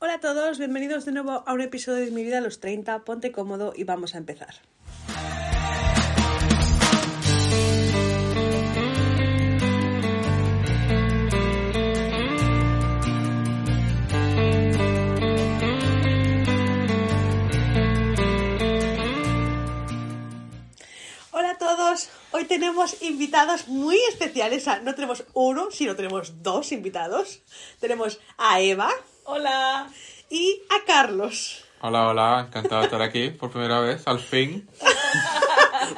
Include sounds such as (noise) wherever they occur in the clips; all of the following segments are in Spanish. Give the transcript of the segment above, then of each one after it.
Hola a todos, bienvenidos de nuevo a un episodio de Mi vida a los 30. Ponte cómodo y vamos a empezar. Hola a todos, hoy tenemos invitados muy especiales. No tenemos uno, sino tenemos dos invitados. Tenemos a Eva. Hola. Y a Carlos. Hola, hola, encantado de estar aquí por primera vez, al fin. (laughs)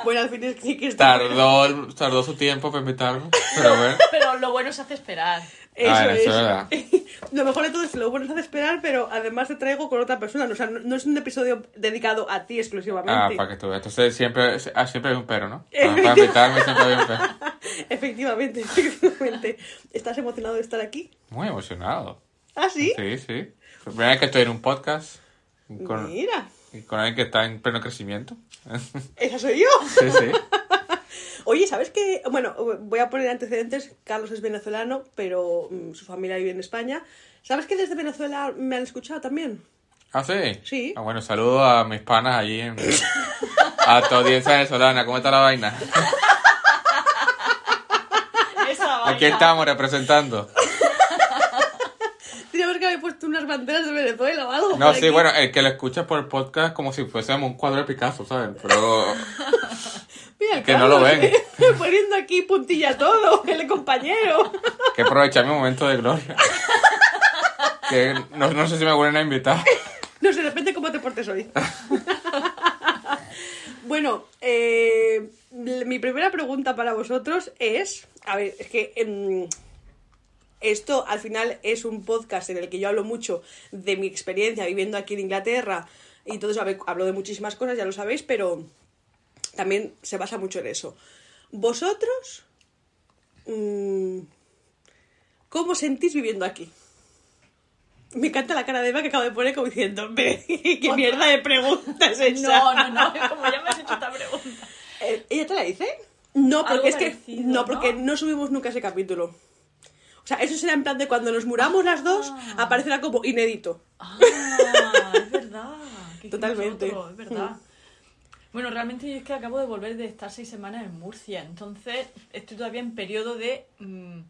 Bueno, al fin es que sí que está. Tardó, tardó su tiempo para invitarme, pero bueno. (laughs) Pero lo bueno se hace esperar. Eso Ah, es. eso es verdad. (laughs) Lo mejor de todo es que lo bueno es hacer esperar, pero además te traigo con otra persona. O sea, no, no es un episodio dedicado a ti Ah, exclusivamente. para que tú veas. Entonces siempre, ah, siempre hay un pero, ¿no? Para, para invitarme siempre hay un pero. efectivamente, efectivamente. ¿Estás emocionado de estar aquí? Muy emocionado. ¿Ah, sí? Sí, sí. Primera vez que estoy en un podcast con, Mira, y con alguien que está en pleno crecimiento. (laughs) esa soy yo. Sí, sí. (laughs) Oye, ¿sabes qué? Bueno, voy a poner antecedentes. Carlos es venezolano, pero mm, su familia vive en España. ¿Sabes que desde Venezuela me han escuchado también? ¿Ah, sí? Sí. Ah, bueno, saludo a mis panas allí en... (laughs) A tu audiencia venezolana. ¿Cómo está la vaina? Esa vaina. Aquí estamos representando. Tenemos que haber puesto unas banderas de Venezuela o algo. No, sí, aquí. bueno, el que lo escucha por el podcast como si fuésemos un cuadro de Picasso, ¿sabes? Pero (laughs) Mira, que no lo ven. (laughs) Poniendo aquí puntilla todo, el compañero. (laughs) que aprovechar mi momento de gloria. Que no, no sé si me vuelven a invitar. No sé, depende cómo te portes hoy. bueno, eh, mi primera pregunta para vosotros es, a ver, es que em, esto al final es un podcast en el que yo hablo mucho de mi experiencia viviendo aquí en Inglaterra y entonces hablo de muchísimas cosas, ya lo sabéis, pero también se basa mucho en eso. ¿Vosotros mm, cómo sentís viviendo aquí? Me encanta la cara de Eva que acabo de poner como diciendo, "Ve, (laughs) ¿qué mierda de pregunta es (laughs) esa? No, no, no. Como ya me has hecho esta pregunta. Eh, ¿Ella te la dice? No, porque es que parecido, no, porque ¿no? no subimos nunca ese capítulo. O sea, eso será en plan de cuando nos muramos las dos, Ah. aparecerá como inédito. Ah, es verdad. ¿Qué hicimos Totalmente. nosotros? Es verdad. Bueno, realmente yo es que acabo de volver de estar seis semanas en Murcia, entonces estoy todavía en periodo de mm,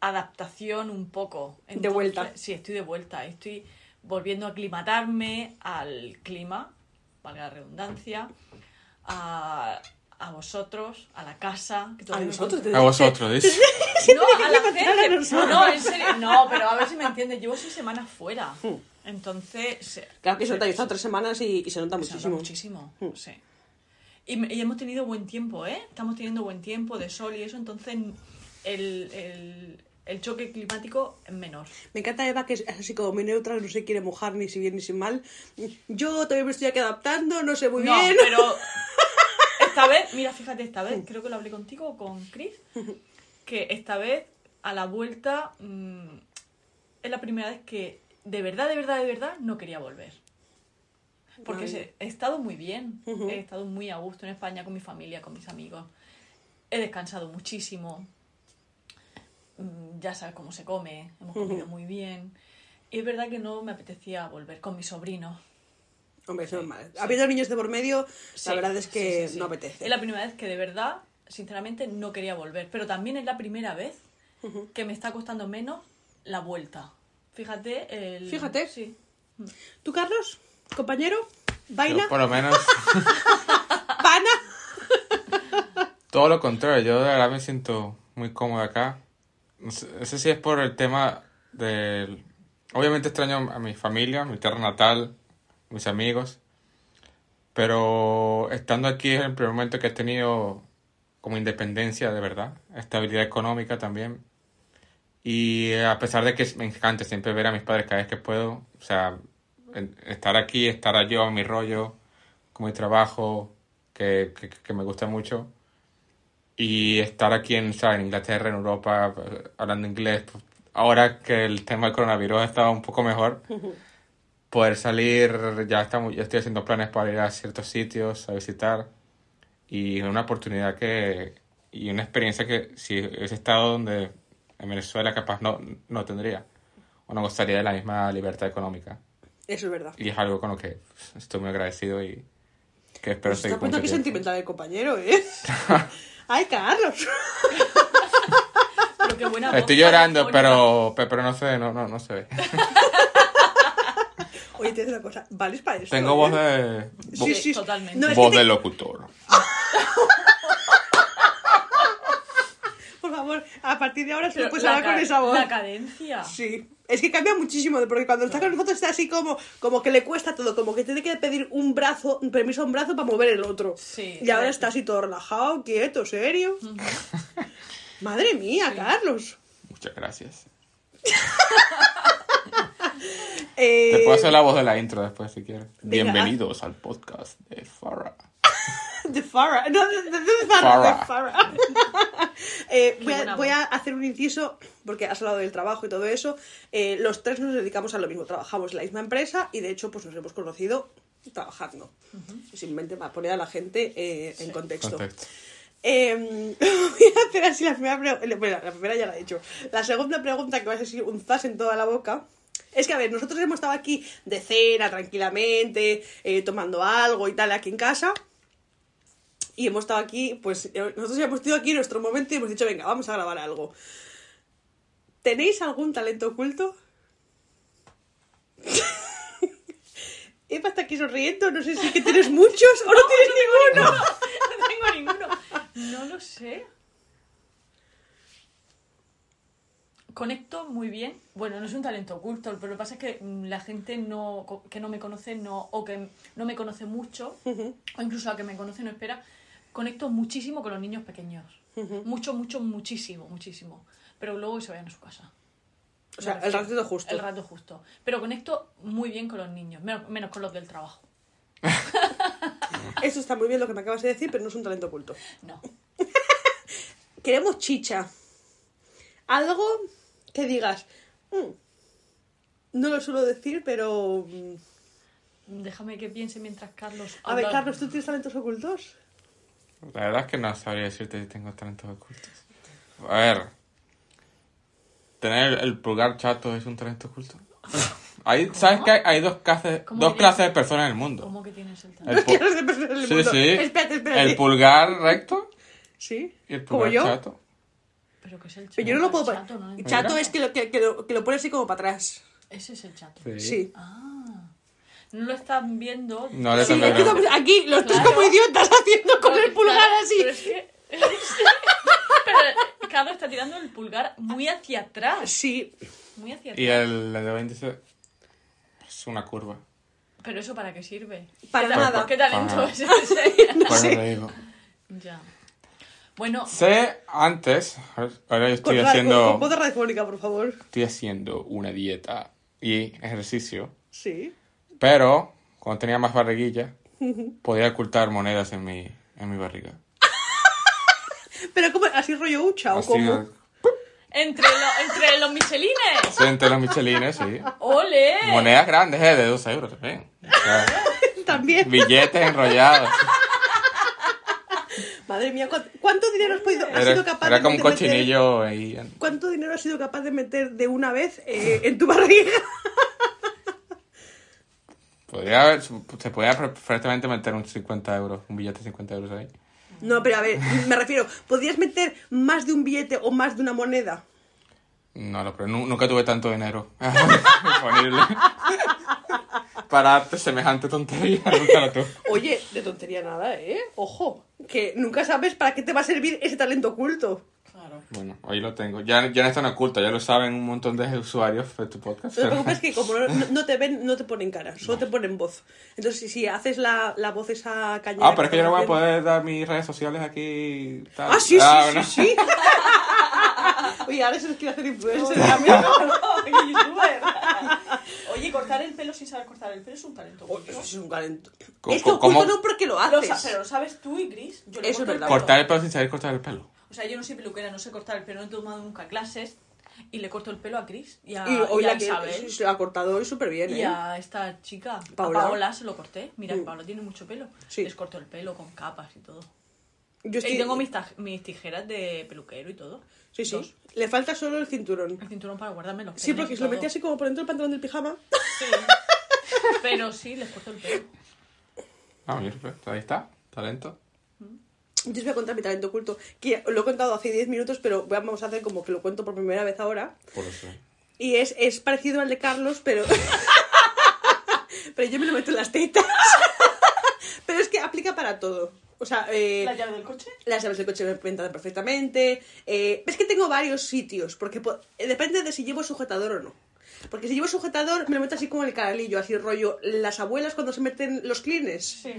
adaptación un poco. De vuelta. Sí, estoy de vuelta. Estoy volviendo a aclimatarme al clima, valga la redundancia, a, a vosotros, a la casa. que A nosotros. encuentro- A vosotros, (laughs) dice. no, a la (laughs) gente. nosotros. No, en serio. No, pero a ver si me entiendes. Llevo seis semanas fuera. Entonces. se- Claro que se nota, yo he estado tres semanas y, y se nota se nota muchísimo. muchísimo. Sí. Y, me- y hemos tenido buen tiempo, ¿eh? Estamos teniendo buen tiempo de sol y eso, entonces el, el, el choque climático es menor. Me encanta Eva que es así como muy neutra, no se quiere mojar ni si bien ni si mal. Yo todavía me estoy aquí adaptando, no sé muy no, bien. pero (laughs) esta vez, mira, fíjate, esta vez, creo que lo hablé contigo o con Chris, que esta vez a la vuelta mm, es la primera vez que de verdad, de verdad, de verdad no quería volver. Porque he estado muy bien, he estado muy a gusto en España con mi familia, con mis amigos. He descansado muchísimo. Mm, Ya sabes cómo se come, hemos comido muy bien. Y es verdad que no me apetecía volver con mi sobrino. Hombre, es normal. Habiendo niños de por medio, Sí, la verdad es que sí, sí, sí. no apetece. Es la primera vez que de verdad, sinceramente, no quería volver. Pero también es la primera vez que me está costando menos la vuelta. Fíjate, el... Fíjate. Sí. ¿Tú, Carlos? ¿Compañero? ¿Vaina? Yo, por lo menos, (laughs) ¿Pana? (laughs) todo lo contrario. Yo de verdad me siento muy cómodo acá. No sé, no sé si es por el tema del... Obviamente extraño a mi familia, mi tierra natal, mis amigos. Pero estando aquí es el primer momento que he tenido como independencia de verdad, estabilidad económica también. Y a pesar de que me encanta siempre ver a mis padres cada vez que puedo, o sea, estar aquí, estar yo en mi rollo, con mi trabajo, que, que, me gusta mucho, y estar aquí en, en Inglaterra, en Europa, hablando inglés, pues, ahora que el tema del coronavirus ha estado un poco mejor, (laughs) poder salir, ya, estamos, ya estoy haciendo planes para ir a ciertos sitios, a visitar, y una oportunidad que, y una experiencia que si hubiese estado donde en Venezuela capaz no, no tendría, o no gozaría de la misma libertad económica. Eso es verdad. Y es algo con lo que estoy muy agradecido y que espero Se seguir está poniendo mucho aquí tiempo. sentimental el compañero, ¿eh? (laughs) ¡Ay, Carlos! Pero qué buena voz Estoy llorando, radiofónica. pero, pe- pero no se ve, no, no, no se ve. (laughs) Oye, te digo una cosa. ¿Vales para esto? Tengo eh? voz de... vo- Sí, sí. totalmente. No, es voz que te- de locutor. (laughs) Por favor, a partir de ahora solo Pero puedes la hablar con esa voz. La cadencia. Sí. Es que cambia muchísimo, porque cuando está con nosotros está así como, como que le cuesta todo, como que tiene que pedir un brazo, un permiso a un brazo para mover el otro. Sí. Y ahora está así todo relajado, quieto, serio. Madre mía, Carlos. Muchas gracias. (laughs) Eh, Te puedo hacer la voz de la intro después si quieres. Venga. Bienvenidos al podcast de Farah. (laughs) De Farah. No, de, de- de Farah. de Farah. (laughs) Eh, voy, a, voy hacer un inciso, porque has hablado del trabajo y todo eso. Eh, los tres nos dedicamos a lo mismo. Trabajamos en la misma empresa y de hecho pues nos hemos conocido trabajando. Simplemente para poner a la gente eh, en contexto. Contexto. Eh, (laughs) voy a hacer así la primera pregunta. Bueno, la primera ya la he hecho. La segunda pregunta, que va a ser un zas en toda la boca. Es que, a ver, nosotros hemos estado aquí de cena, tranquilamente, eh, tomando algo y tal, aquí en casa. Y hemos estado aquí, pues eh, nosotros hemos tenido aquí nuestro momento y hemos dicho, venga, vamos a grabar algo. ¿Tenéis algún talento oculto? (laughs) Eva está aquí sonriendo, no sé si que tienes muchos o no (laughs) tienes ninguno. (laughs) No tengo ninguno. No lo sé. Conecto muy bien. Bueno, no es un talento oculto, pero lo que pasa es que mm, la gente no, que no me conoce no, o que no me conoce mucho, o incluso la que me conoce no espera, conecto muchísimo con los niños pequeños. Mucho, mucho, muchísimo, muchísimo. Pero luego se vayan a su casa. O sea, el ratito justo. El rato justo. Pero conecto muy bien con los niños, menos, menos con los del trabajo. Eso está muy bien lo que me acabas de decir, pero no es un talento oculto. No. (laughs) Queremos chicha. Algo que digas. "Mm, no lo suelo decir, pero. mm". Déjame que piense mientras Carlos. A ver. Carlos, ¿tú tienes talentos ocultos? La verdad es que no sabría decirte si tengo talentos ocultos. A ver. Tener el pulgar chato es un talento oculto. (laughs) Hay, ¿Sabes que hay, hay dos, clases, ¿Cómo dos que clases de personas en el mundo? ¿Cómo que tienes el talento? (laughs) El pu- Quiero ser persona del sí, mundo. sí. Espérate, espérate. El pulgar recto Sí. y el Como pulgar yo. chato. Pero que es el chato. Pero yo no lo puedo el poner. chato, ¿no? Chato es que lo, que, que lo, que lo pones así como para atrás. Ese es el chato. Sí. Sí. Ah. No lo están viendo. No Sí, están viendo. como- aquí los tres Claro. como idiotas haciendo con Pero- el pulgar así. Pero es que. (laughs) pero Carlos está tirando el pulgar muy hacia atrás. Sí. Muy hacia atrás. Y el dedo índice es una curva. Pero eso para qué sirve? Para ¿Qué ta- nada. ¿Qué talento es ese? (laughs) Por eso te digo. ya. Bueno, Sé antes, ahora yo estoy Con, haciendo, con, con radiofónica, por favor. estoy haciendo una dieta y ejercicio, Sí. pero cuando tenía más barriguilla, (laughs) podía ocultar monedas en mi, en mi barriga. (laughs) Pero como así rollo hucha o Así, como. entre, lo- entre los michelines. sí, entre los michelines, sí. ¡Ole! Monedas grandes, eh, de 2 euros también. O sea, (laughs) También. billetes enrollados. Madre mía, ¿cuánto, dinero has podido, has sido capaz era de meter-. ¿Cuánto dinero has sido capaz de meter de una vez eh, en tu barriga? (laughs) Podría haber- se podía perfectamente meter un 50 euros, un billete de 50 euros ahí. No, pero a ver, me refiero, ¿podrías meter más de un billete o más de una moneda? No, no, pero nu- nunca tuve tanto dinero (laughs) disponible. Para semejante tontería, (laughs) nunca tuve. Oye, de tontería nada, ¿eh? Ojo, que nunca sabes para qué te va a servir ese talento oculto. Claro. Bueno, hoy lo tengo. Ya, ya no están ocultos, ya lo saben un montón de usuarios de tu podcast. No te preocupes que como (laughs) no, no te ven, no te ponen cara, solo te ponen voz. Entonces, si, si haces la, la voz esa cañera... Ah, pero es que yo no voy a poder dar mis redes sociales aquí. Tal. Ah, sí, sí, bueno. sí, sí. (laughs) Oye, ahora se nos quiere hacer influencer también. youtuber. Oye, cortar el pelo sin saber cortar el pelo es un talento. Oye, eso es un talento. ¿Cómo- Esto cómo- no porque lo Lo haces. sa- pero lo sabes tú y Gris. Yo le Eso es el verdad. pelo. Cortar el pelo sin saber cortar el pelo. O sea, yo no soy peluquera, no sé cortar el pelo, no he tomado nunca clases. Y le corto el pelo a Gris y a, Y hoy y a la que Isabel. se lo ha cortado hoy súper bien, Y ¿eh? a esta chica, Paola. a Paola se lo corté. Mira, Mm. Paola tiene mucho pelo. Sí. Les corto el pelo con capas y todo. Yo estoy... Y tengo mis, mis tijeras de peluquero y todo. Sí, sí. Dos. Le falta solo el cinturón. El cinturón para guardarme los Sí, porque se lo metí así como por dentro del pantalón del pijama. Sí. (laughs) Pero sí, les corto el pelo. Ah, mira, pues, ahí está. Talento. Yo os voy a contar mi talento oculto, que lo he contado hace 10 minutos, pero vamos a hacer como que lo cuento por primera vez ahora. Por eso. Y es, es parecido al de Carlos, pero... (laughs) (laughs) pero yo me lo meto en las tetas. pero es que aplica para todo. O sea, eh, ¿La llave del coche? las llaves del coche me entran perfectamente. Eh, es que tengo varios sitios, porque po- eh, depende de si llevo sujetador o no. Porque si llevo sujetador, me lo meto así como el caralillo, así rollo las abuelas cuando se meten los clines. Sí.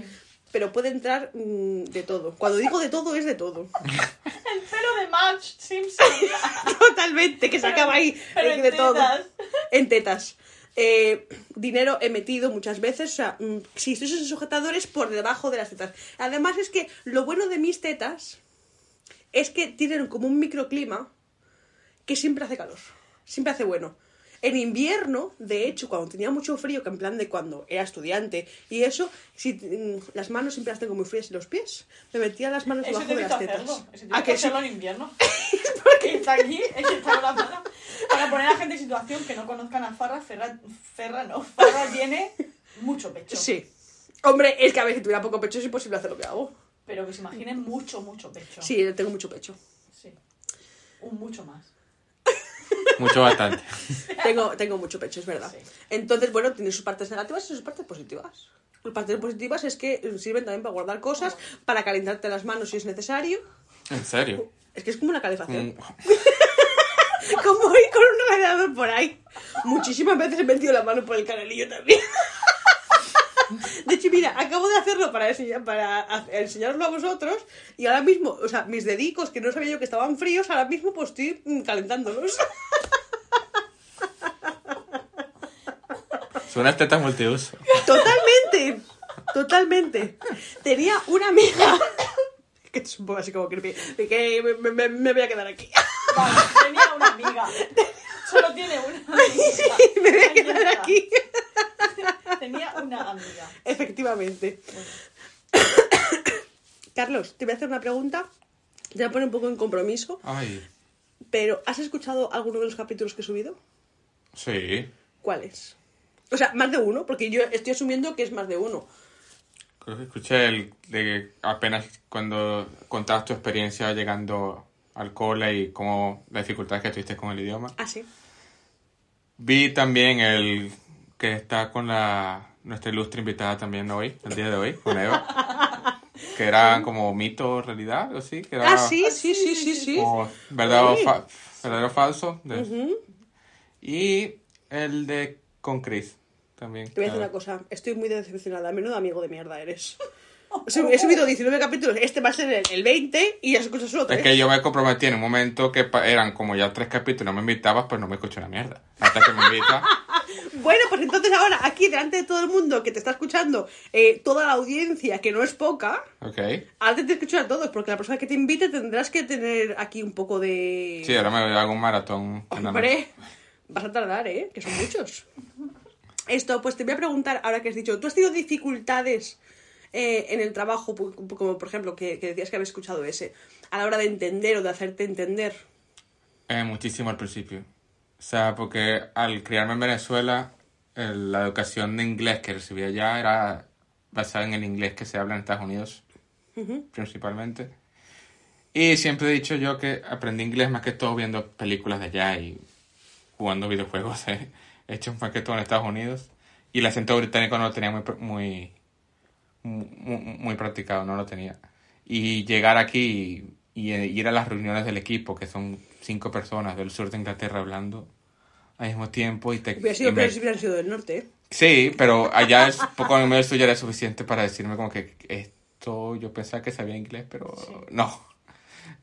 Pero puede entrar mm, de todo. Cuando digo de todo, es de todo. (laughs) El pelo de Marge Simpson. (laughs) Totalmente, que se Pero- acaba ahí pero en de todo. tetas. En tetas. Eh, dinero he metido muchas veces, o sea, mm, si estoy sujetadores por debajo de las tetas. Además es que lo bueno de mis tetas es que tienen como un microclima que siempre hace calor, siempre hace bueno. En invierno, de hecho, cuando tenía mucho frío, que en plan de cuando era estudiante y eso, si mm, las manos siempre las tengo muy frías y los pies, me metía las manos debajo de las tetas. Eso ¿A que sí? hacerlo en invierno. (laughs) Porque está aquí, es que está las manos. Para poner a gente en situación que no conozcan a Farra, Ferra, Ferra no, Farra tiene mucho pecho. Sí. Hombre, es que a ver, si tuviera poco pecho es imposible hacer lo que hago. Pero que se imaginen mucho, mucho pecho. Sí, tengo mucho pecho. Sí. Un mucho más. Mucho bastante. (laughs) Tengo, tengo mucho pecho, es verdad. Sí. Entonces, bueno, tiene sus partes negativas y sus partes positivas. Las partes positivas es que sirven también para guardar cosas, para calentarte las manos si es necesario. ¿En serio? Es que es como una calefacción. Mm, (laughs) Como ir con un radiador por ahí. Muchísimas veces he metido la mano por el canalillo también. (laughs) De hecho, mira, acabo de hacerlo para, enseñar, para enseñaroslo a vosotros y ahora mismo, o sea, mis dedicos que no sabía yo que estaban fríos, ahora mismo pues estoy mm, calentándolos. Son unas tetas multiuso. Totalmente, totalmente. Tenía una amiga (laughs) que es un poco así como creepy, de que me, me- me voy a quedar aquí. Vale, tenía una amiga. Solo tiene una (laughs) amiga. me voy a quedar aquí. Tenía una amiga. Efectivamente. Carlos, te voy a hacer una pregunta. Te voy a poner un poco en compromiso, Ay, pero ¿has escuchado alguno de los capítulos que he subido? sí. ¿Cuáles? O sea, más de uno, porque yo estoy asumiendo que es más de uno. Creo que escuché el de apenas cuando contabas tu experiencia llegando al cole y cómo las dificultades que tuviste con el idioma. Ah, sí. Vi también el que está con la nuestra ilustre invitada también hoy, el día de hoy, con Eva. (laughs) Que era como mito o realidad, o sí, que era Ah, sí, sí, sí, sí, sí. como verdad o Sí. fa- verdadero o falso. de- Ujú. Y el de con Chris también. Te voy a decir una cosa, estoy muy decepcionada. Menudo amigo de mierda eres. (laughs) O sea, he subido 19 capítulos, este va a ser el, el 20 y ya se escucha solo Es 3. que yo me comprometí en un momento que eran como ya tres capítulos, no me invitabas, pues no me escucho una mierda. Hasta que me invitas. (laughs) Bueno, pues entonces ahora, aquí delante de todo el mundo que te está escuchando, eh, toda la audiencia, que no es poca, Ok. ahora te tienes que escuchar a todos, porque la persona que te invite tendrás que tener aquí un poco de... Sí, ahora me hago un maratón. Hombre, vas a tardar, ¿eh? Que son muchos. (laughs) Esto, pues te voy a preguntar, ahora que has dicho, ¿tú has tenido dificultades eh, en el trabajo, como por ejemplo que, que decías que habías escuchado ese, a la hora de entender o de hacerte entender? Eh, muchísimo al principio. O sea, porque al criarme en Venezuela, el- la educación de inglés que recibí allá era basada en el inglés que se habla en Estados Unidos, principalmente. Y siempre he dicho yo que aprendí inglés más que todo viendo películas de allá y jugando videojuegos (laughs) eh, hechos más que todo en Estados Unidos. Y el acento británico no lo tenía muy, muy, muy, muy practicado, no lo tenía. Y llegar aquí y, y ir a las reuniones del equipo, que son cinco personas del sur de Inglaterra hablando al mismo tiempo y te... Hubiera sido peor si hubieran sido del norte, ¿eh? Sí, pero allá es (laughs) poco menos esto ya era suficiente para decirme como que esto yo pensaba que sabía inglés, pero no.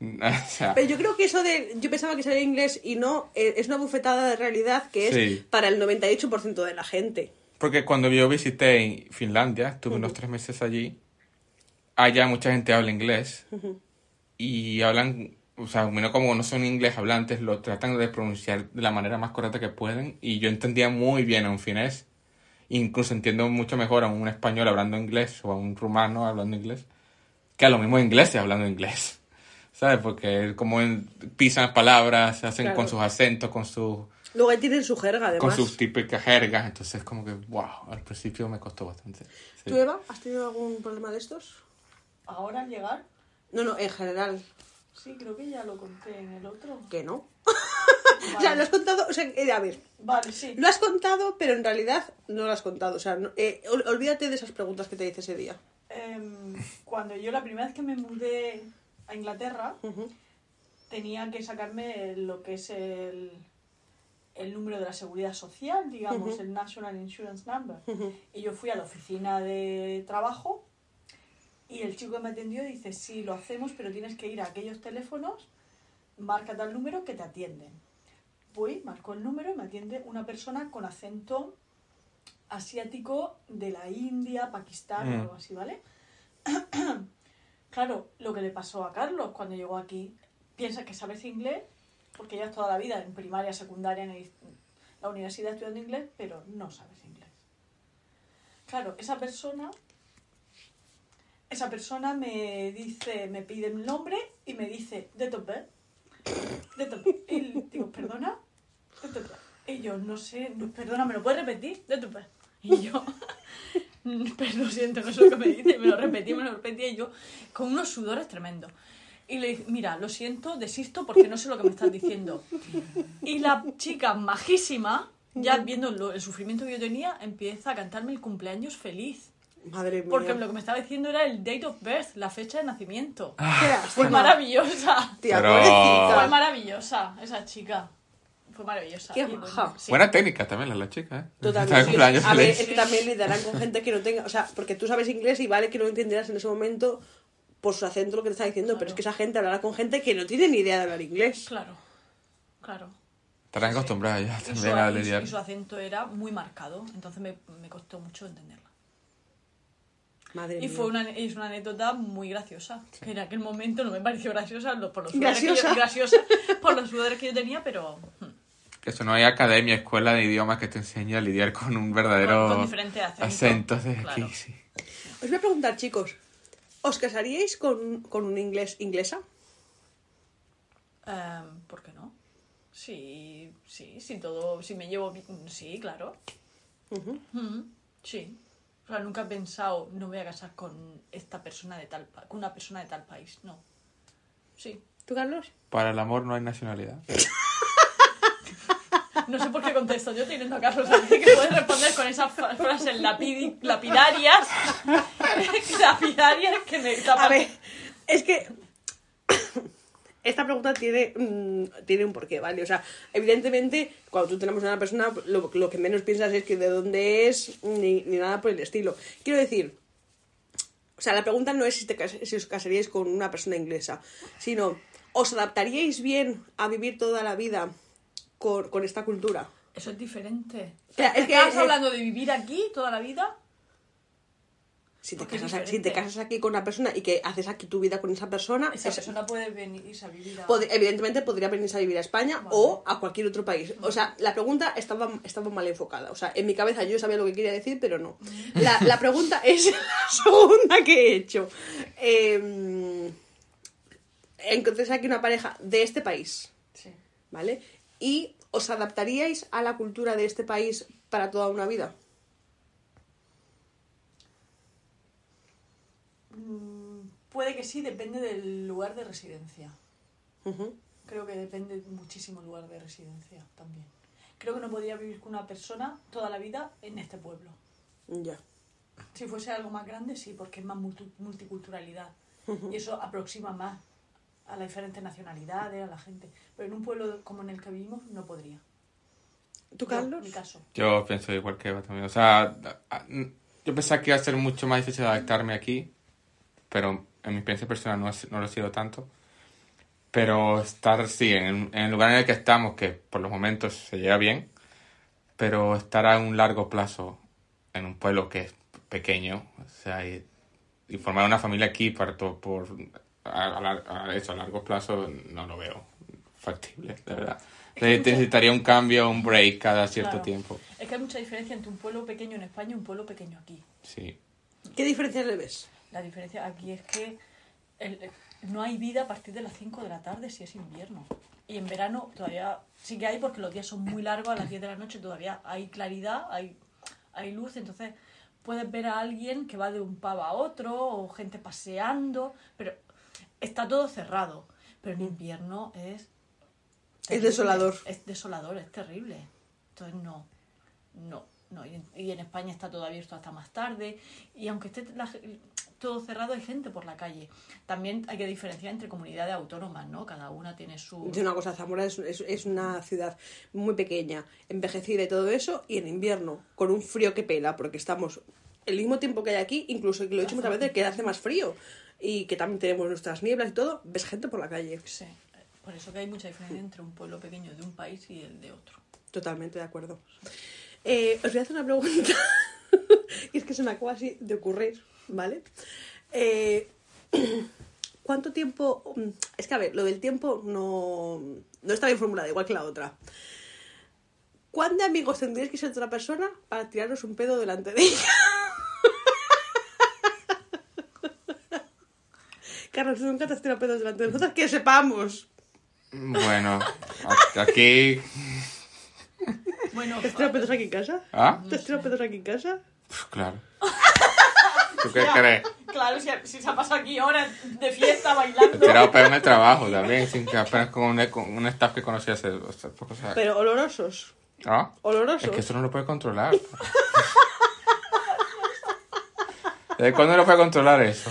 (laughs) O sea, Pero yo creo que eso de. Yo pensaba que sabía inglés y no. eh, Es una bufetada de realidad que es Sí. para el 98% de la gente. porque cuando yo visité Finlandia, estuve unos tres meses allí, allá mucha gente habla inglés y hablan, o sea, como no son inglés hablantes, lo tratan de pronunciar de la manera más correcta que pueden y yo entendía muy bien a un finés, incluso entiendo mucho mejor a un español hablando inglés o a un rumano hablando inglés que a los mismos ingleses hablando inglés, ¿sabes? Porque como en- pisan palabras, se hacen Claro. con sus acentos, con sus Luego ahí tienen su jerga, además. con sus típicas jergas, entonces como que, wow, al principio me costó bastante. Sí. ¿Tú, Eva, has tenido algún problema de estos? Ahora al llegar, No, no, en general, sí, creo que ya lo conté en el otro. que no. (laughs) O sea, lo has contado. O sea, eh, a ver, Vale, sí. lo has contado, pero en realidad no lo has contado. O sea, no- eh, ol- olvídate de esas preguntas que te hice ese día. Em, cuando yo la primera vez que me mudé a Inglaterra, tenía que sacarme lo que es el, el número de la seguridad social, digamos, el National Insurance Number. Y yo fui a la oficina de trabajo y el chico que me atendió dice, sí, lo hacemos, pero tienes que ir a aquellos teléfonos, marca tal número que te atienden. Voy, marco el número y me atiende una persona con acento asiático de la India, Pakistán Mm. o algo así, ¿vale? (clears throat) claro, lo que le pasó a Carlos cuando llegó aquí, piensa que sabes inglés, porque llevas toda la vida en primaria, secundaria, en la universidad estudiando inglés, pero no sabes inglés. Claro, esa persona, esa persona me dice, me pide el nombre y me dice, de tope, de tope. Y digo, perdona, de tope. Y yo, no sé, perdona, ¿me lo puedes repetir? De tope. Y yo, (laughs) pero lo siento, no sé lo que me dice, me lo repetí, me lo repetí, y yo, con unos sudores tremendos. Y le dije, mira, lo siento, desisto porque no sé lo que me estás diciendo. Y la chica majísima, ya viendo lo- el sufrimiento que yo tenía, empieza a cantarme el cumpleaños feliz. Madre mía. Porque lo que me estaba diciendo era el date of birth, la fecha de nacimiento. Qué Fue maravillosa. Tía, Pero-. Fue maravillosa esa chica. Fue maravillosa. Qué Y bueno, maja. sí. Buena técnica también la la chica, ¿eh? (laughs) Totalmente. A ver, feliz. es que también lidiarán con gente que no tenga. O sea, porque tú sabes inglés y vale que no entenderás en ese momento por su acento lo que te está diciendo, pero es que esa gente hablará con gente que no tiene ni idea de hablar inglés. Claro, claro. Estarán acostumbradas ya Y su, también a y su- lidiar. y su acento era muy marcado, entonces me, me costó mucho entenderla. Madre Y mía. fue una, es una anécdota muy graciosa, que en aquel momento no me pareció graciosa lo- por los (laughs) sudores que yo, Graciosa. graciosa por los sudores que yo tenía, pero hmm, eso no hay academia, escuela de idiomas que te enseñe a lidiar con un verdadero Con- con diferente acento. acento de Claro. aquí, sí. Os voy a preguntar, chicos, ¿os casaríais con, con un inglés inglesa? Em, ¿por qué no? Sí, sí, sí, todo, si me llevo bien, sí, claro. Mm, sí. O sea, nunca he pensado, no voy a casar con esta persona de tal con una persona de tal país, no. Sí. ¿Tú, Carlos? Para el amor no hay nacionalidad. (laughs) No sé por qué contesto yo teniendo a Carlos aquí que puede responder con esas fra- frases lapidi- lapidarias. (laughs) lapidarias que me tapan. A ver, es que (coughs) esta pregunta tiene, mm, tiene un porqué, ¿vale? O sea, evidentemente, cuando tú tenemos a una persona, lo, lo que menos piensas es que de dónde es, ni, ni nada por el estilo. Quiero decir, o sea, la pregunta no es si, te, si os casaríais con una persona inglesa, sino, ¿os adaptaríais bien a vivir toda la vida con, con esta cultura? Eso es diferente. Claro, es que- ¿Estás hablando de vivir aquí toda la vida? Si te, casas, si te casas aquí con una persona y que haces aquí tu vida con esa persona, Esa es- persona puede venirse a vivir a... Pod- evidentemente podría venirse a vivir a España Vale. o a cualquier otro país. O sea, la pregunta estaba, estaba mal enfocada. O sea, en mi cabeza yo sabía lo que quería decir, pero no. La, la pregunta (laughs) es la segunda que he hecho. Eh, entonces aquí una pareja de este país, Sí. ¿vale? ¿Y os adaptaríais a la cultura de este país para toda una vida? Mm, Puede que sí, depende del lugar de residencia. Creo que depende muchísimo el lugar de residencia también. Creo que no podría vivir con una persona toda la vida en este pueblo. Ya. Si fuese algo más grande, sí, porque es más multiculturalidad. Y eso aproxima más a las diferentes nacionalidades, a la gente. Pero en un pueblo como en el que vivimos, no podría. ¿Tú, Yo, Carlos? en mi caso. Yo pienso igual que Eva también. O sea, yo pensaba que iba a ser mucho más difícil adaptarme aquí, pero en mi experiencia personal no, no lo ha sido tanto. Pero estar, sí, en, en el lugar en el que estamos, que por los momentos se llega bien, pero estar a un largo plazo en un pueblo que es pequeño, o sea, y, y formar una familia aquí to- por a, a a eso, a largo plazo no lo veo factible, de verdad. Necesitaría un cambio, un break cada cierto Claro. tiempo. Es que hay mucha diferencia entre un pueblo pequeño en España y un pueblo pequeño aquí. Sí. ¿Qué diferencias le ves? La diferencia aquí es que el- no hay vida a partir de las 5 de la tarde si es invierno. Y en verano todavía sí que hay porque los días son muy largos, a las 10 de la noche todavía hay claridad, hay, hay luz, entonces puedes ver a alguien que va de un pub a otro o gente paseando, pero está todo cerrado. Pero en invierno es... Es desolador. Es desolador, es terrible. Entonces no, no, no. Y en, y en España está todo abierto hasta más tarde. Y aunque esté la todo cerrado, hay gente por la calle. También hay que diferenciar entre comunidades autónomas, ¿no? Cada una tiene su... Dice una cosa, Zamora es, es- es una ciudad muy pequeña, envejecida y todo eso, y en invierno, con un frío que pela, porque estamos el mismo tiempo que hay aquí, incluso que lo he dicho muchas veces, que hace más frío, y que también tenemos nuestras nieblas y todo, ves gente por la calle. Sí. Por eso que hay mucha diferencia entre un pueblo pequeño de un país y el de otro. Totalmente de acuerdo. Eh, os voy a hacer una pregunta, y (laughs) es que se me acaba así de ocurrir, ¿vale? Eh, (clears throat) ¿Cuánto tiempo? Es que a ver, lo del tiempo no, no está bien formulado, igual que la otra. ¿Cuán de amigos tendríais que ser otra persona para tiraros un pedo delante de ella? (laughs) Carlos, tú nunca te has tirado pedos delante de nosotros, que sepamos. Bueno, aquí... Bueno, ¿Te has tirado pedos aquí en casa? ¿Ah? ¿Te has tirado pedos aquí en casa? Pf, Claro. (laughs) ¿Tú qué crees? claro, si, si se ha pasado aquí horas de fiesta He bailando. tirado pedo en el trabajo también, sin que apenas con un, con un staff que conocí hace... o sea, poco, o sea, Pero olorosos. ¿Ah? Olorosos. Es que eso no lo puede controlar. (laughs) ¿De cuándo lo puede controlar eso?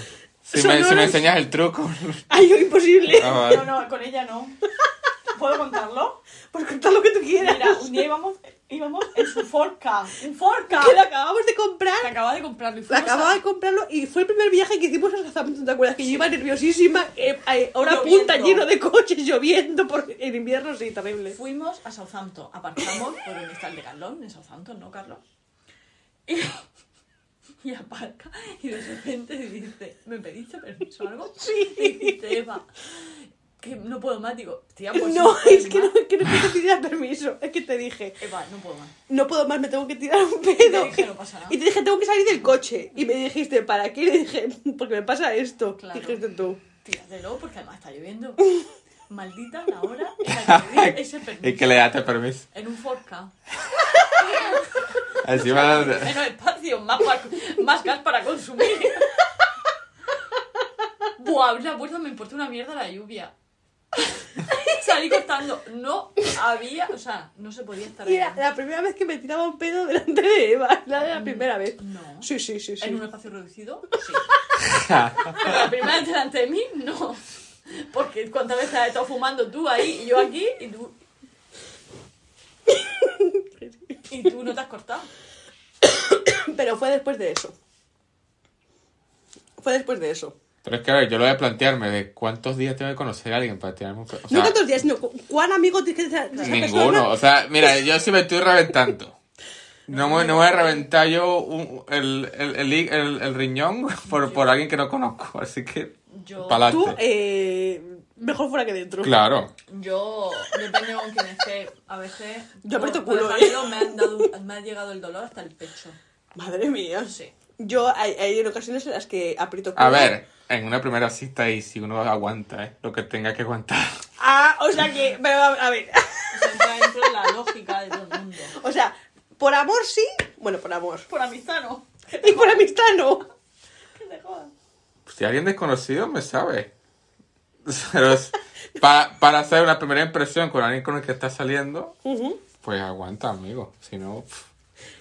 Si me, si me enseñas el truco. (laughs) Ay, yo imposible. Ah, vale. No, no, con ella no. (laughs) ¿Puedo contarlo? Pues contar lo que tú quieras. Mira, un día íbamos, íbamos en su forca. ¡Un forca! que lo acabamos de comprar. Que acaba de comprarlo y La acababa a- de comprarlo y fue el primer viaje que hicimos a Southampton, ¿te acuerdas? Que yo iba nerviosísima, eh, eh, a una Lloviendo. punta lleno de coches, lloviendo, por, en invierno sí, terrible. Fuimos a Southampton, aparcamos por donde está el de Carlón, en Southampton, ¿no, Carlos? Y, y aparca y de repente dice, ¿me pediste permiso o algo? Sí. Y dice, Eva, que no puedo más. Digo, tía, pues No, sí, es que no, más. que no te tirar permiso, es que te dije, Eva, no puedo más. no puedo más, me tengo que tirar un pedo. dije, no pasa nada. Y te dije, tengo que salir del coche. Y me dijiste, ¿para qué? Y le dije, porque me pasa esto. Claro. Dijiste tú. Tíratelo porque además está lloviendo. (laughs) Maldita la hora en la que me di (laughs) ese permiso. Y que le daste permiso. En un forca. (laughs) Encima de- Menos espacio, más, más gas para consumir. Buah, abrí la puerta, me importa una mierda la lluvia. (laughs) Salí cortando. No había, o sea, no se podía estar Y era la primera vez que me tiraba un pedo delante de Eva. La, la primera vez. No. Sí, sí, sí, sí. ¿En un espacio reducido? Sí. (laughs) Pero la primera vez delante de mí, no. Porque cuántas veces has estado fumando tú ahí y yo aquí y tú. Y tú no te has cortado. (coughs) Pero fue después de eso. Fue después de eso. Pero es que, a ver, yo lo voy a plantearme de cuántos días tengo que conocer a alguien para tirarme un O no cuántos días, sino cu- cuán amigo tienes que ser ninguno. persona. O sea, mira, yo si me estoy reventando. No, me- no voy a reventar yo un- el, el, el, el- el riñón (laughs) por, por alguien que no conozco. Así que, Yo- Tú, eh, mejor fuera que dentro. Claro. Yo, depende con quién esté, a veces. Yo aprieto por- por culo, ¿eh? Me, han dado, me ha llegado el dolor hasta el pecho. Madre mía. Sí. Yo hay, hay en ocasiones en las que aprieto A culo. ver, en una primera cita y si uno aguanta, ¿eh? Lo que tenga que aguantar. Ah, o sea que. Pero a, a ver. O sea, entra dentro de la lógica de todo el mundo. O sea, por amor sí. Bueno, por amor. Por amistad no. Y por amistad no. Que te jodas. Si alguien desconocido me sabe. (laughs) Pero es- para, para hacer una primera impresión con alguien con el que estás saliendo, pues aguanta, amigo. Si no, pff.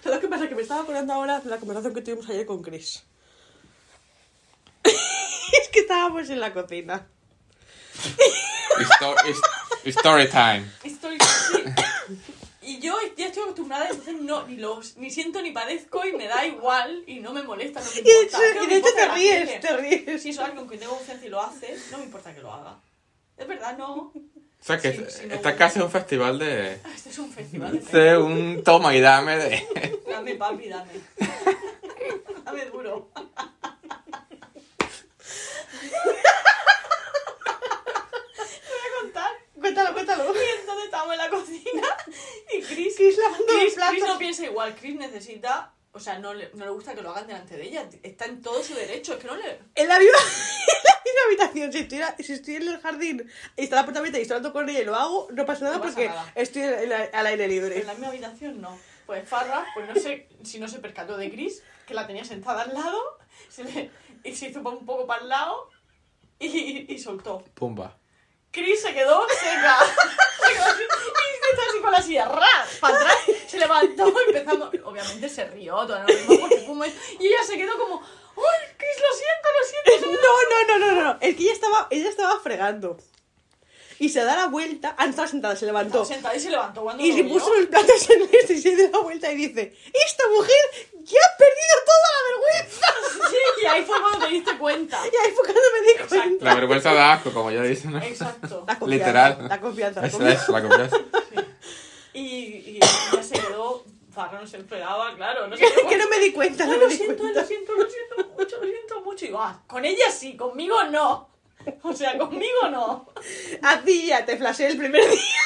¿Sabes (laughs) lo que pasa? Que me estaba acordando ahora de la conversación que tuvimos ayer con Chris. (laughs) es que estábamos en la cocina. histo- his- story time. Y yo ya estoy acostumbrada, entonces no, ni, los, ni siento ni padezco y me da igual y no me molesta, no me Y de importa. hecho, ¿Qué y de hecho te ríes, te ríes. Si es alguien con quien tengo confianza y lo hace, no me importa que lo haga. Es verdad, no. O sea que Sí, es- sí, no está casi un festival de, Este es un festival de (laughs) de un toma y dame de... Dame, papi, dame. (laughs) Dame duro. Voy a contar. Cuéntalo, cuéntalo. Y entonces estábamos en la cocina y Chris, Chris lavando los Chris, platos. Chris no piensa igual. Chris necesita... O sea, no le, no le gusta que lo hagan delante de ella. Está en todo su derecho. Es que no le... En la misma, (laughs) en la misma habitación, si estoy, si estoy en el jardín y está la puerta abierta y estoy hablando con ella y lo hago, no pasa nada No pasa porque nada. estoy en la- al aire libre. En la misma habitación no. Pues Farra, pues no sé si no se percató de Chris, que la tenía sentada al lado, se le- y se hizo un poco para el lado y, y soltó. Pumba. Chris se quedó seca. (laughs) Se quedó así, y está así con la silla, ras, para atrás, se levantó y empezamos. Obviamente se rió, todo no porque. Y ella se quedó como, ¡ay, Chris, lo siento, lo siento! No, no, no, no, no. Es que ella estaba, ella estaba fregando. Y se da la vuelta. Ah, no estaba sentada, se levantó. Estaba sentada y se levantó cuando Y lo se vio. puso los platos en el este y se da la vuelta y dice: Esta mujer ya ha perdido toda la vergüenza. (laughs) Sí, y ahí fue cuando te diste cuenta. Y ahí fue cuando me di Exacto. cuenta. La vergüenza da asco, como ya dicen. ¿no? Exacto. La confianza, Literal. La confianza. la confianza. es, la confianza. Y, y ya se quedó. Farra no se esperaba, claro. No sé que no me di cuenta, no lo me di siento, cuenta. lo siento, lo siento mucho, lo siento mucho. Y digo, ah, con ella sí, conmigo no. (laughs) O sea, conmigo no. A ti ya te flasheé el primer día.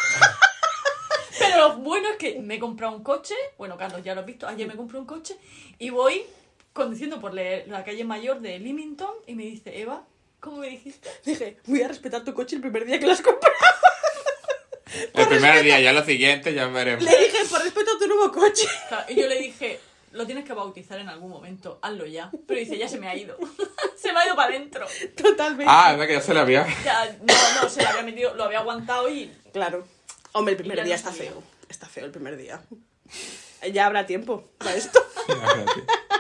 Pero lo bueno es que me he comprado un coche. Bueno, Carlos, ya lo has visto. Ayer me compré un coche y voy conduciendo por la calle mayor de Leamington y me dice, Eva, ¿cómo me dijiste? Dije, voy a respetar tu coche el primer día que lo has comprado. El primer día, ya lo siguiente, ya veremos. Le dije, por respeto a tu nuevo coche. Y yo le dije, lo tienes que bautizar en algún momento, hazlo ya. Pero dice, ya se me ha ido. (laughs) se me ha ido para adentro. Totalmente. Ah, es verdad que ya se le había... Ya, no, no, se lo había metido, lo había aguantado y Claro. Hombre, el primer día no está sabía. feo. Está feo el primer día. Ya habrá tiempo para esto. (laughs)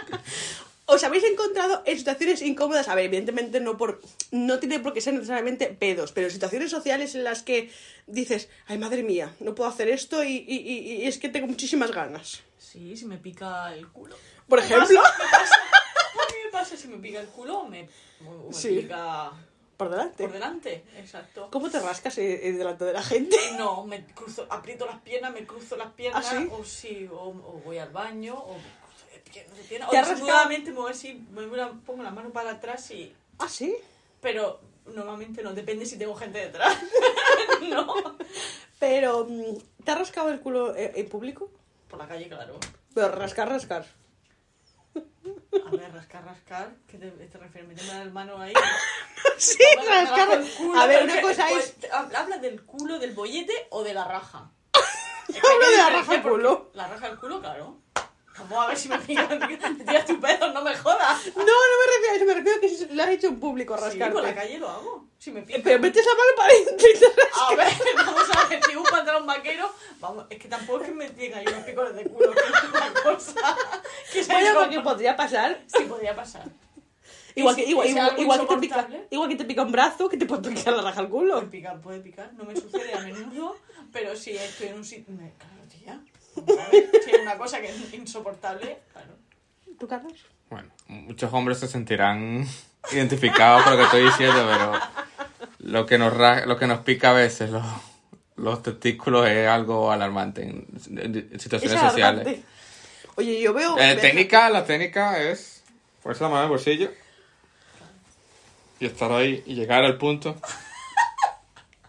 ¿Os habéis encontrado en situaciones incómodas? A ver, evidentemente no por no tiene por qué ser necesariamente pedos, pero situaciones sociales en las que dices, ay madre mía, no puedo hacer esto y, y- y- y es que tengo muchísimas ganas. Sí, si me pica el culo. Por Me ejemplo, pasa, me pasa. A mí me pasa si me pica el culo o me, o me Sí. pica por delante. por delante. Exacto. ¿Cómo te rascas eh, eh, delante de la gente? No, me cruzo, aprieto las piernas, me cruzo las piernas, ¿Ah, sí? o sí, o, o voy al baño, o me cruzo de piernas, de piernas, o desnudamente me voy así, me voy la- pongo la mano para atrás y... Ah, sí. Pero normalmente no, depende si tengo gente detrás. (laughs) no. (laughs) Pero, mm, ¿te has rascado el culo eh, en público? Por la calle, claro. Pero rascar, rascar. A ver, rascar, rascar. ¿Qué te, te refieres? ¿Meterme la mano ahí? (laughs) Sí, rascar. el culo, A ver, una cosa pues, es. te- ¿Hablas del culo, del bollete o de la raja? (laughs) Yo hablo de la raja del culo. La raja del culo, claro. Vamos a ver si me pica. Te (laughs) tiras tu pedo, no me jodas. No, no me refiero a eso, me refiero a que lo has hecho en público, Sí, rascarte. por la calle lo hago. Si me. Pero metes la mano para rascas. A ver, (laughs) vamos a ver, si un pantalón vaquero, vamos, es que tampoco es que me digan yo unos picones de culo, que es una cosa que Bueno, porque podría pasar. Sí, podría pasar. (laughs) Igual que, igual, igual, igual que te pica, igual que te pica un brazo, que te puede picar la raja al culo. Puede picar, puede picar, no me sucede a menudo, pero si estoy en un sitio... Claro, tía. (laughs) Si es una cosa que es insoportable, claro. ¿Tú, Carlos? Bueno, muchos hombres se sentirán (laughs) identificados con lo que estoy diciendo, pero lo que nos, lo que nos pica a veces los, los testículos es algo alarmante en, en- en situaciones Es sociales. alarmante. Oye, yo veo... Eh, técnica, la técnica es ponerse la mano en el bolsillo y estar ahí y llegar al punto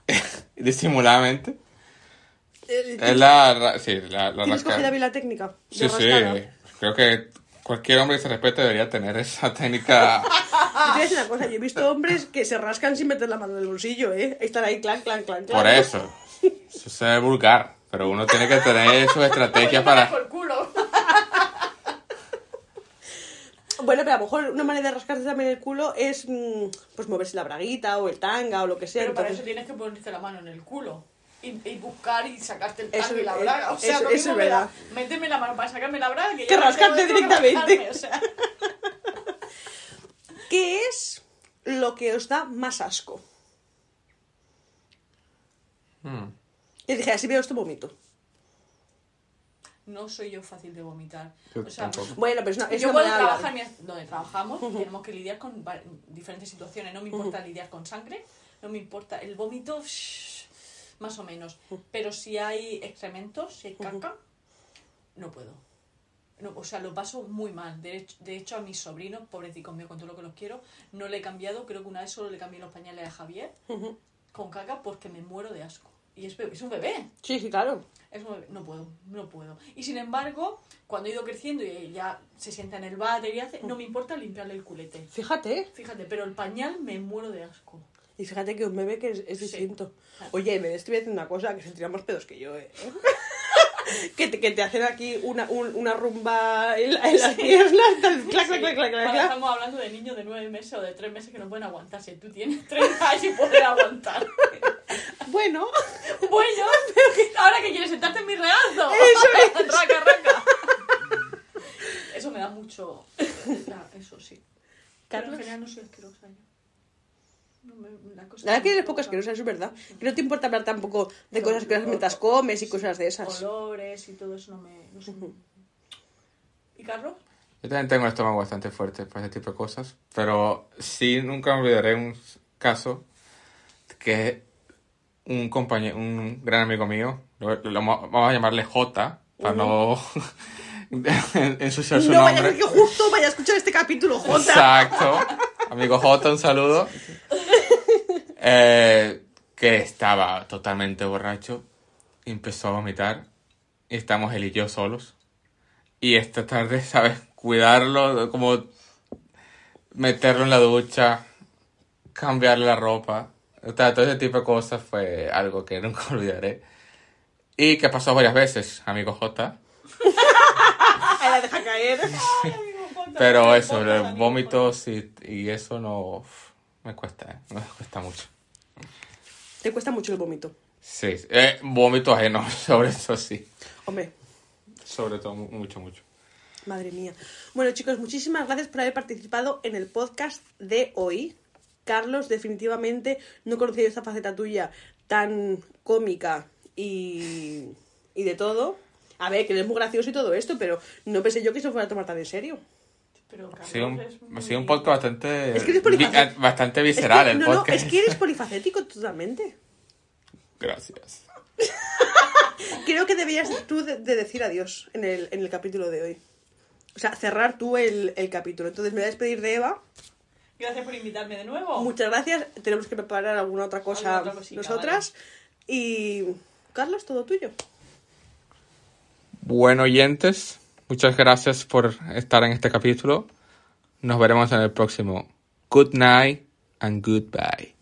(laughs) disimuladamente. Eh, Es la, sí, la, la ¿Tienes rasca- cogida bien la técnica? de Sí, sí. Creo que cualquier hombre que se respete debería tener esa técnica. (laughs) Yo una cosa, yo he visto hombres que se rascan sin meter la mano en el bolsillo, ¿eh? Están ahí, clan, clan, clan, clan. Por eso. Eso es vulgar. Pero uno tiene que tener (laughs) sus estrategias para. Por culo. (laughs) Bueno, pero a lo mejor una manera de rascarse también el culo es mm, pues moverse la braguita o el tanga o lo que sea. Pero para entonces- eso tienes que ponerte la mano en el culo. Y, y buscar y sacarte el Eso- tanga y la braga. O sea, eso- lo eso mismo es me da verdad. meterme la mano para sacarme la braga que, Que ya rascarte tengo que directamente. rascarme, o sea. (laughs) ¿Qué es lo que os da más asco? Hmm. Y dije, así veo esto vomito. No soy yo fácil de vomitar. Yo o sea. Bueno, pero es una, es yo cuando mi- donde trabajamos tenemos que lidiar con diferentes situaciones. No me importa lidiar con sangre, no me importa. El vómito, shh, más o menos. Pero si hay excrementos, si hay caca, no puedo. No, o sea, lo paso muy mal. De hecho, de hecho, a mis sobrinos, pobrecicos míos, con todo lo que los quiero, no le he cambiado. Creo que una vez solo le cambié los pañales a Javier con caca porque me muero de asco. Y es, bebé- es un bebé. Sí, sí, claro. Es un bebé. No puedo, no puedo. Y sin embargo, cuando he ido creciendo y ya se sienta en el váter y hace, no me importa limpiarle el culete. Fíjate. Fíjate, pero el pañal me muero de asco. Y fíjate que un bebé que es, es Sí. distinto. Oye, me estoy diciendo una cosa, que se tiran más pedos que yo, ¿eh? (laughs) que, te, que te hacen aquí una, un- una rumba en, la- en las piernas, tal, clac, clac, clac, clac, clac, estamos hablando de niños de nueve meses o de tres meses que no pueden aguantar. Si tú tienes 30 años y puedes aguantar. (laughs) Bueno, Bueno, (laughs) ahora que quieres sentarte en mi regazo. Eso raca, raca. Eso me da mucho. Eso sí. Pero en Carlos. general no soy asquerosa yo. No me, la cosa la verdad que eres poco asquerosa, eso es verdad. Que no te importa hablar tampoco de cosas que haces mientras comes y cosas de esas. Olores y todo eso no me. No sé. (laughs) ¿Y Carlos? Yo también tengo un estómago bastante fuerte para ese tipo de cosas, pero sí nunca me olvidaré un caso que un compañero, un gran amigo mío, lo, lo- vamos a llamarle J, para no (laughs) ensuciar su No vaya a nombre. ser que justo vaya a escuchar este capítulo, Jota. Exacto. Amigo J, un saludo. (laughs) Eh, que estaba totalmente borracho y empezó a vomitar. Y estamos él y yo solos. Y esta tarde, (laughs) ¿sabes? Cuidarlo, como meterlo en la ducha, cambiarle la ropa. O sea, todo ese tipo de cosas fue algo que (laughs) nunca olvidaré. Y que pasó varias veces, amigo J. La deja caer. (laughs) Pero eso, los vómitos y, y eso no me cuesta, ¿eh? me cuesta mucho. Te cuesta mucho el vómito. Sí, eh, vómito ajeno, (laughs) sobre eso sí. Hombre, Sobre todo mu- mucho, mucho. Madre mía. Bueno, chicos, muchísimas gracias por haber participado en el podcast de hoy. Carlos, definitivamente no conocía esta faceta tuya tan cómica y, y de todo. A ver, que eres muy gracioso y todo esto, pero no pensé yo que se fuera a tomar tan en serio. Pero sido un, muy- sido un podcast bastante, Es que eres vi- polifacético. eh, bastante Es que- visceral el no, no, podcast. es que eres polifacético totalmente. Gracias. (laughs) Creo que deberías tú de, de decir adiós en el, en el capítulo de hoy. O sea, cerrar tú el, el capítulo. Entonces me voy a despedir de Eva. Gracias por invitarme de nuevo. Muchas gracias. Tenemos que preparar alguna otra cosa Alguna otra cosita, nosotras. Y Carlos, todo tuyo. Bueno, oyentes, muchas gracias por estar en este capítulo. Nos veremos en el próximo. Good night and goodbye.